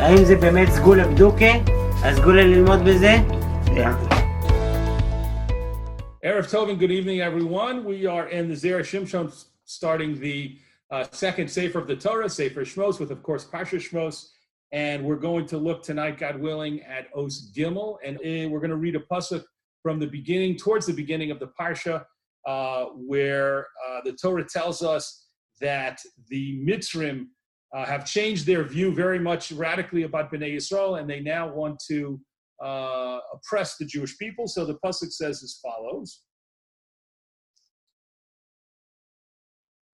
האם זה באמת סגולה בדוקה? הסגולה ללמוד בזה? Erev Tov and good evening, everyone. We are in the Zera Shimshon, starting the uh, second Sefer of the Torah, Sefer Shmos, with of course Parsha Shmos, and we're going to look tonight, God willing, at Os Gimel, and uh, we're going to read a pasuk from the beginning, towards the beginning of the Parsha, uh, where uh, the Torah tells us that the Mitzrim uh, have changed their view very much radically about Bnei Yisrael, and they now want to uh, oppress the Jewish people. So the pasuk says as follows: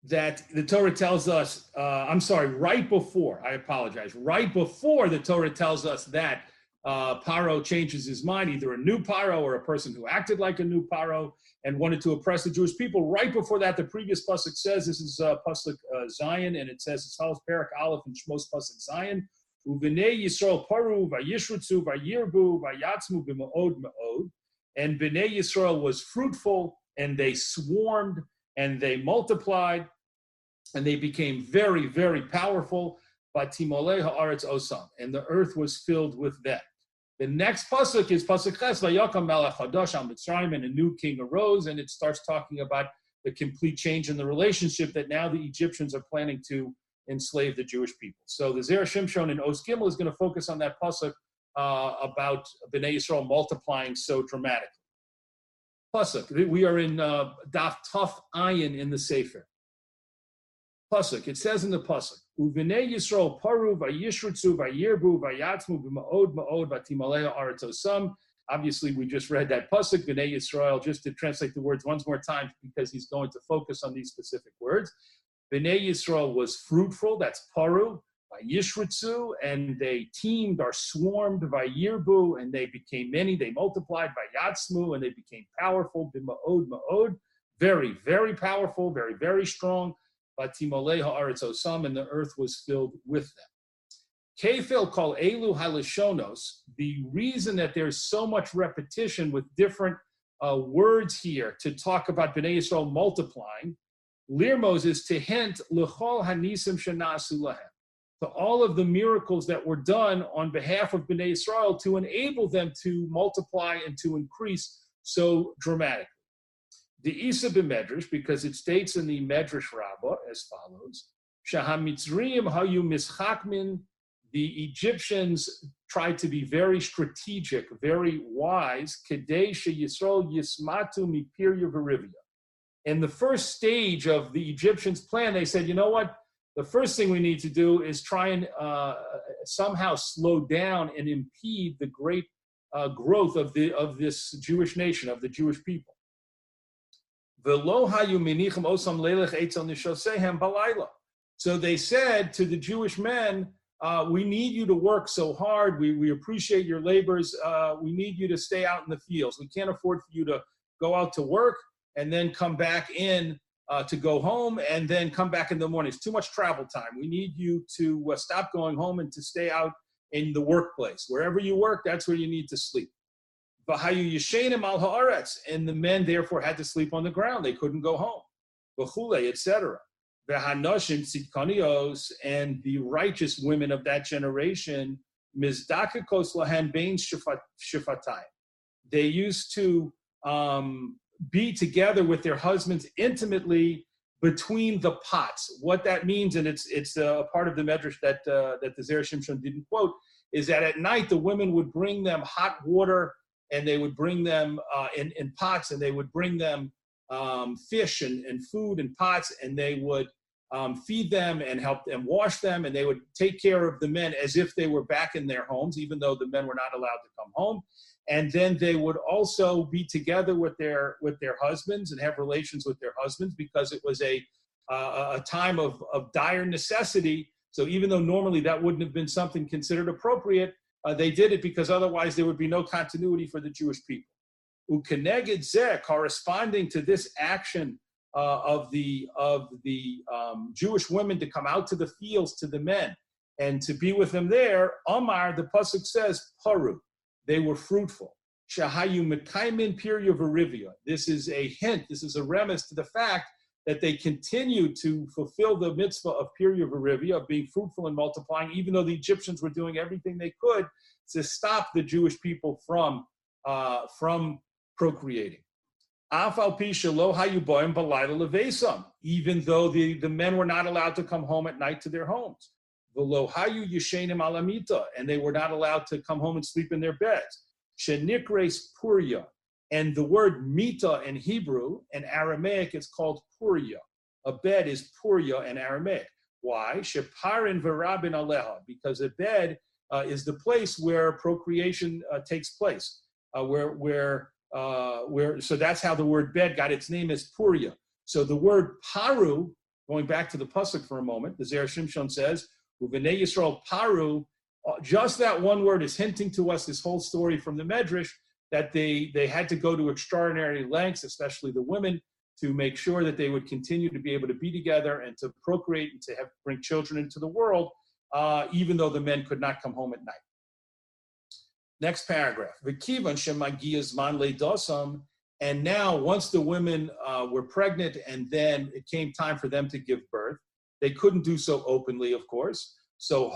that the Torah tells us. Uh, I'm sorry, right before. I apologize. Right before the Torah tells us that uh, Paro changes his mind, either a new Paro or a person who acted like a new Paro and wanted to oppress the Jewish people. Right before that, the previous pasuk says this is uh, pasuk uh, Zayin, and it says it's Halas Perak Aleph and Shmos pasuk Zayin. Uvnei Yisrael paru vayishrutzu vayirbu vayatzmu b'maod maod. And Bnei Yisrael was fruitful, and they swarmed, and they multiplied, and they became very, very powerful. Batimolei haaretz osam, and the earth was filled with them. The next pasuk is pasuk ches vayakam melech hadash al Mitzrayim, and a new king arose, and it starts talking about the complete change in the relationship that now the Egyptians are planning to enslave the Jewish people. So the Zera Shimshon in Os Gimel is going to focus on that pasuk uh, about Bnei Yisrael multiplying so dramatically. Pasuk, we are in uh, Daf Taf Ayin in the Sefer. Pasuk, it says in the pasuk, "Uvnei Yisrael paru vayishrutzu vayirbu vayatzmu b'maod maod vatimalei aretosam." Obviously, we just read that pasuk, Bnei Yisrael, just to translate the words once more time because he's going to focus on these specific words. Bnei Yisrael was fruitful, that's paru, vayishrutzu, and they teamed or swarmed vayirbu, and they became many. They multiplied vayatzmu, and they became powerful. B'maod maod, very, very powerful, very, very strong. Batimolei haaretz osam, and the earth was filled with them. Kefil call elu halishonos. The reason that there's so much repetition with different uh, words here to talk about Bnei Yisrael multiplying, lirmos is to hint lechol hanisim shenasu lahem to all of the miracles that were done on behalf of Bnei Yisrael to enable them to multiply and to increase so dramatically the Isa b'Medrash, because it states in the Medrash Rabbah as follows: Shahamitzriim hayu mischakmin. The Egyptians tried to be very strategic, very wise. Kadesha Yisrael yismatu mipirya verivia. In the first stage of the Egyptians' plan, they said, you know what? The first thing we need to do is try and uh, somehow slow down and impede the great uh, growth of the of this Jewish nation, of the Jewish people. So they said to the Jewish men, uh, we need you to work so hard. We, we appreciate your labors. Uh, we need you to stay out in the fields. We can't afford for you to go out to work and then come back in uh, to go home and then come back in the morning. It's too much travel time. We need you to uh, stop going home and to stay out in the workplace. Wherever you work, that's where you need to sleep. V'hayu yishenim al haaretz, and the men therefore had to sleep on the ground. They couldn't go home. V'chule, etc. V'hanoshim tzidkanios, and the righteous women of that generation, mizdakakos lahen bein shifatayim. They used to um, be together with their husbands intimately between the pots. What that means, and it's it's a part of the medrash that uh, that the Zera Shimshon didn't quote, is that at night the women would bring them hot water and they would bring them uh, in, in pots and they would bring them um, fish and, and food in pots and they would um, feed them and help them wash them and they would take care of the men as if they were back in their homes even though the men were not allowed to come home. And then they would also be together with their with their husbands and have relations with their husbands because it was a uh, a time of, of dire necessity. So even though normally that wouldn't have been something considered appropriate uh, they did it because otherwise there would be no continuity for the Jewish people. Ukeneged zeh, corresponding to this action uh, of the of the um, Jewish women to come out to the fields to the men and to be with them there, Omar, the pasuk says, paru, they were fruitful. Shahayu mekaimin pirya verivia. This is a hint, this is a remiss to the fact that they continued to fulfill the mitzvah of Pirya Verivia, of being fruitful and multiplying, even though the Egyptians were doing everything they could to stop the Jewish people from, uh, from procreating. Even though the, the men were not allowed to come home at night to their homes. And they were not allowed to come home and sleep in their beds. Shenikres. And the word mita in Hebrew and Aramaic is called Puria. A bed is Puria in Aramaic. Why? Sheparin verabin aleha. Because a bed uh, is the place where procreation uh, takes place. Uh, where, where, uh, where, so that's how the word bed got its name as Puria. So the word paru, going back to the pasuk for a moment, the Zera Shimshon says, "Uvenei Yisrael paru." Uh, just that one word is hinting to us this whole story from the Medrash that they they had to go to extraordinary lengths, especially the women, to make sure that they would continue to be able to be together and to procreate and to have bring children into the world, uh, even though the men could not come home at night. Next paragraph. And now, once the women uh, were pregnant and then it came time for them to give birth, they couldn't do so openly, of course. So,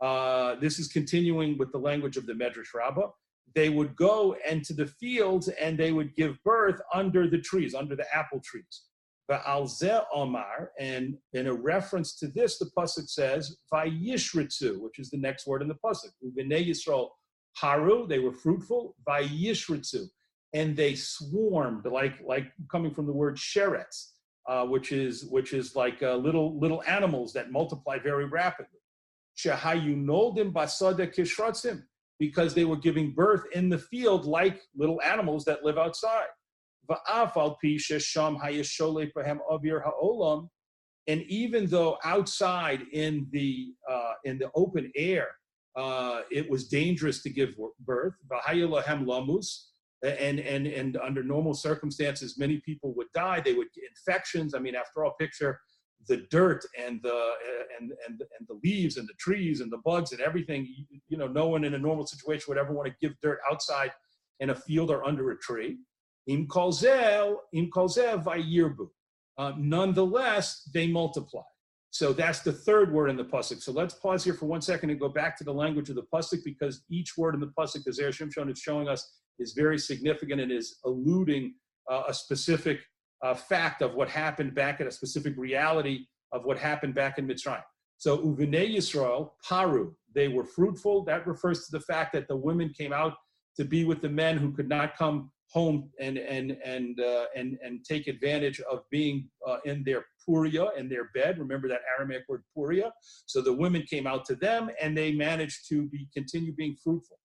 uh, this is continuing with the language of the Medrash Rabbah. They would go into the fields and they would give birth under the trees, under the apple trees. Va'alzeh Omar, and in a reference to this, the pasuk says Vayishritzu, which is the next word in the pasuk. Uvenei Yisrael haru, they were fruitful. Vayishritzu, and they swarmed, like like coming from the word sheretz, uh, which is which is like uh, little little animals that multiply very rapidly because they were giving birth in the field like little animals that live outside. And even though outside in the uh, in the open air, uh, it was dangerous to give birth, and and and under normal circumstances, many people would die. They would get infections. I mean, after all, picture the dirt and the and and and the leaves and the trees and the bugs and everything you know no one in a normal situation would ever want to give dirt outside in a field or under a tree. Im kolzel im kolzel vayirbu uh, nonetheless they multiply. So that's the third word in the pasuk. So let's pause here for one second and go back to the language of the pasuk because each word in the pasuk as Shimshon is showing us is very significant and is alluding uh, a specific uh, fact of what happened back at a specific reality of what happened back in Mitzrayim. So Uvene Yisrael, Paru, they were fruitful. That refers to the fact that the women came out to be with the men who could not come home and and and uh, and and take advantage of being uh, in their puria in their bed. Remember that Aramaic word puria. So the women came out to them, and they managed to be continue being fruitful.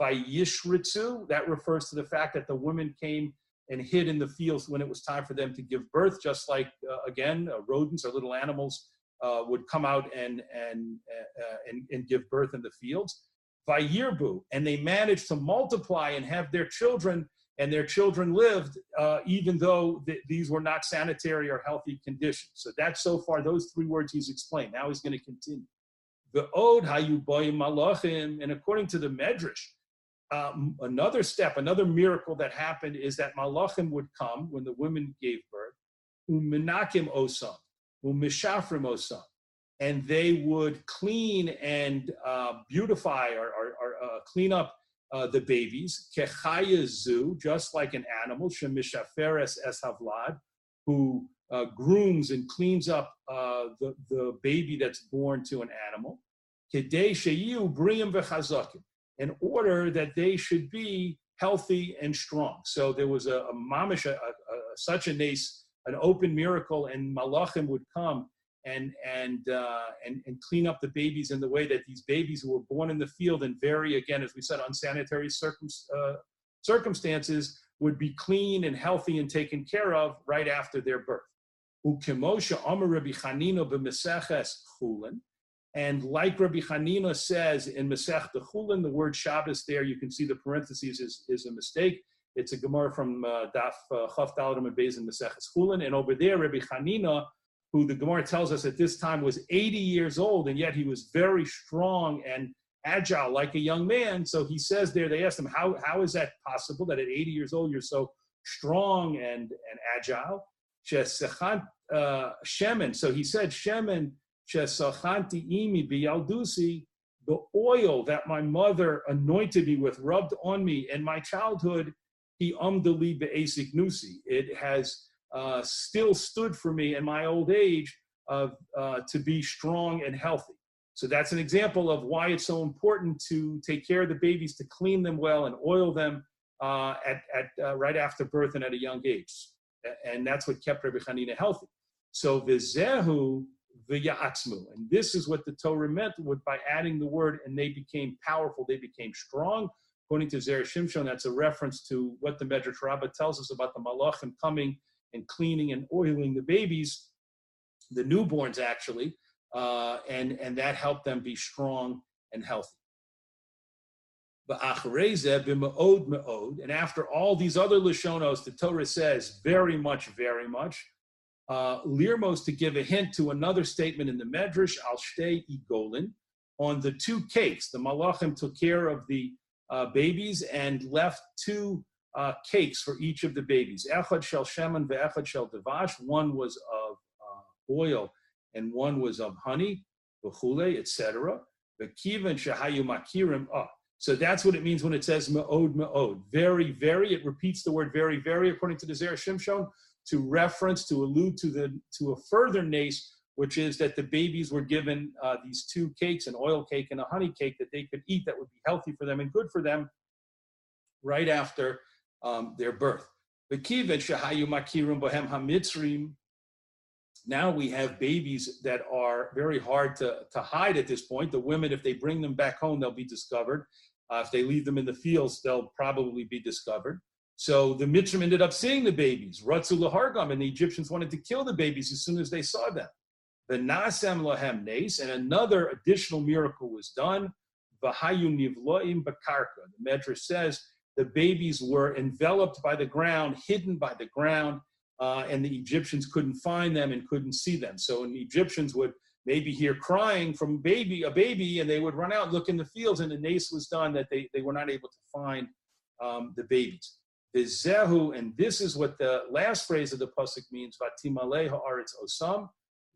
Vayishritzu, that refers to the fact that the women came and hid in the fields when it was time for them to give birth, just like, uh, again, uh, rodents or little animals uh, would come out and, and, uh, and, and, give birth in the fields. Vayirbu, and they managed to multiply and have their children, and their children lived, uh, even though th- these were not sanitary or healthy conditions. So that's so far those three words he's explained. Now he's going to continue. The Od Hayubayim Malachim, and according to the Medrash, um, another step, another miracle that happened is that malachim would come when the women gave birth, uminakim osam, umishafrim osam, and they would clean and uh, beautify or, or, or uh, clean up uh, the babies, kechayazu, just like an animal, shemishaferes eshavlad, who uh, grooms and cleans up uh, the, the baby that's born to an animal, kedei sheyu briim v'chazakim in order that they should be healthy and strong. So there was a, a mamish, a, a, such a nace, an open miracle, and malachim would come and and uh, and and clean up the babies in the way that these babies who were born in the field and very again, as we said, unsanitary circum, uh, circumstances would be clean and healthy and taken care of right after their birth. Ukemosha Amar Rabbi Chanino chulin, and like Rabbi Hanina says in Masech Chulin, the word Shabbos there, you can see the parentheses is, is a mistake. It's a Gemara from uh, Daf uh, Chaf Daladam and in Masech. And over there, Rabbi Hanina, who the Gemara tells us at this time was 80 years old, and yet he was very strong and agile like a young man. So he says there, they asked him, how, how is that possible that at 80 years old you're so strong and, and agile. Uh, Shemen. So he said, Shemen the oil that my mother anointed me with, rubbed on me in my childhood, he umdali be'asik nusi. It has uh, still stood for me in my old age of, uh, to be strong and healthy. So that's an example of why it's so important to take care of the babies, to clean them well and oil them uh, at, at uh, right after birth and at a young age. And that's what kept Rabbi Hanina healthy. So vizehu v'ya'atzmu. And this is what the Torah meant with, by adding the word, and they became powerful, they became strong. According to Zera Shimshon, that's a reference to what the Medrash Rabbah tells us about the Malachim coming and cleaning and oiling the babies, the newborns actually, uh, and, and that helped them be strong and healthy. And after all these other Lashonos, the Torah says very much, very much. Uh, Lirmos to give a hint to another statement in the Medrash, Al Shtei Igolin, on the two cakes. The Malachim took care of the uh, babies and left two uh, cakes for each of the babies. Echad shel shemen ve'echad shel devash. One was of uh, oil and one was of honey, v'chule, etc. Shahayu makirim. Oh, so that's what it means when it says ma'od ma'od. Very, very. It repeats the word very, very according to the Zera Shimshon to reference, to allude to the to a further nace, which is that the babies were given uh, these two cakes, an oil cake and a honey cake that they could eat that would be healthy for them and good for them right after um, their birth. Now we have babies that are very hard to, to hide at this point. The women, if they bring them back home, they'll be discovered. Uh, if they leave them in the fields, they'll probably be discovered. So the Mitzrim ended up seeing the babies, Ratzu Lahargam, and the Egyptians wanted to kill the babies as soon as they saw them. The Nasem Lahem Nes, and another additional miracle was done. Vahayu Nivloim Bakarka. The Medrash says the babies were enveloped by the ground, hidden by the ground, uh, and the Egyptians couldn't find them and couldn't see them. So the Egyptians would maybe hear crying from baby, a baby, and they would run out, look in the fields, and the nace was done that they, they were not able to find um, the babies. Vizehu, and this is what the last phrase of the pasuk means, Vatimale haaretz osam,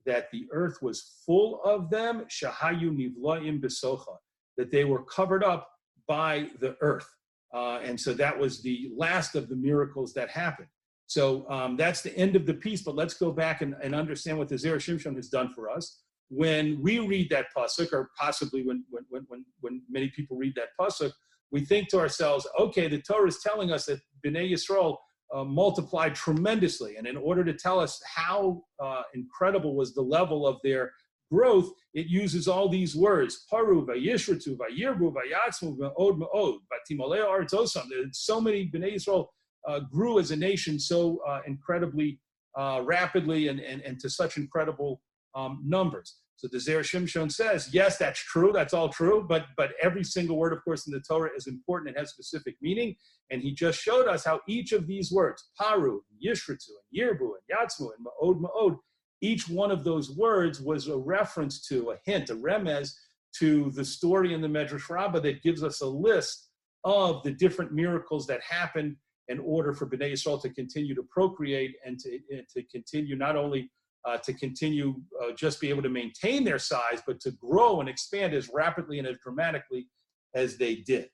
that the earth was full of them, shahayu nivlaim besocha, that they were covered up by the earth. Uh, and so that was the last of the miracles that happened. So um, that's the end of the piece, but let's go back and, and understand what the Zera Shimshon has done for us. When we read that pasuk, or possibly when, when, when, when many people read that pasuk, we think to ourselves, okay, the Torah is telling us that Bnei Yisrael uh, multiplied tremendously. And in order to tell us how uh, incredible was the level of their growth, it uses all these words: paru, vayishratu, vayirbu, vayatzmu, va'od ma'od, vatimoleo artzosam. So many Bnei Israel uh, grew as a nation so uh, incredibly uh, rapidly and, and, and to such incredible um, numbers. So the Zera Shimshon says, yes, that's true, that's all true, but but every single word, of course, in the Torah is important, it has specific meaning. And he just showed us how each of these words, paru, yishratu, and yirbu, and yatzmu, and ma'od ma'od, each one of those words was a reference to, a hint, a remez to the story in the Medrash Rabbah that gives us a list of the different miracles that happened in order for Bnei Yisrael to continue to procreate and to, and to continue not only uh, to continue uh, just be able to maintain their size, but to grow and expand as rapidly and as dramatically as they did.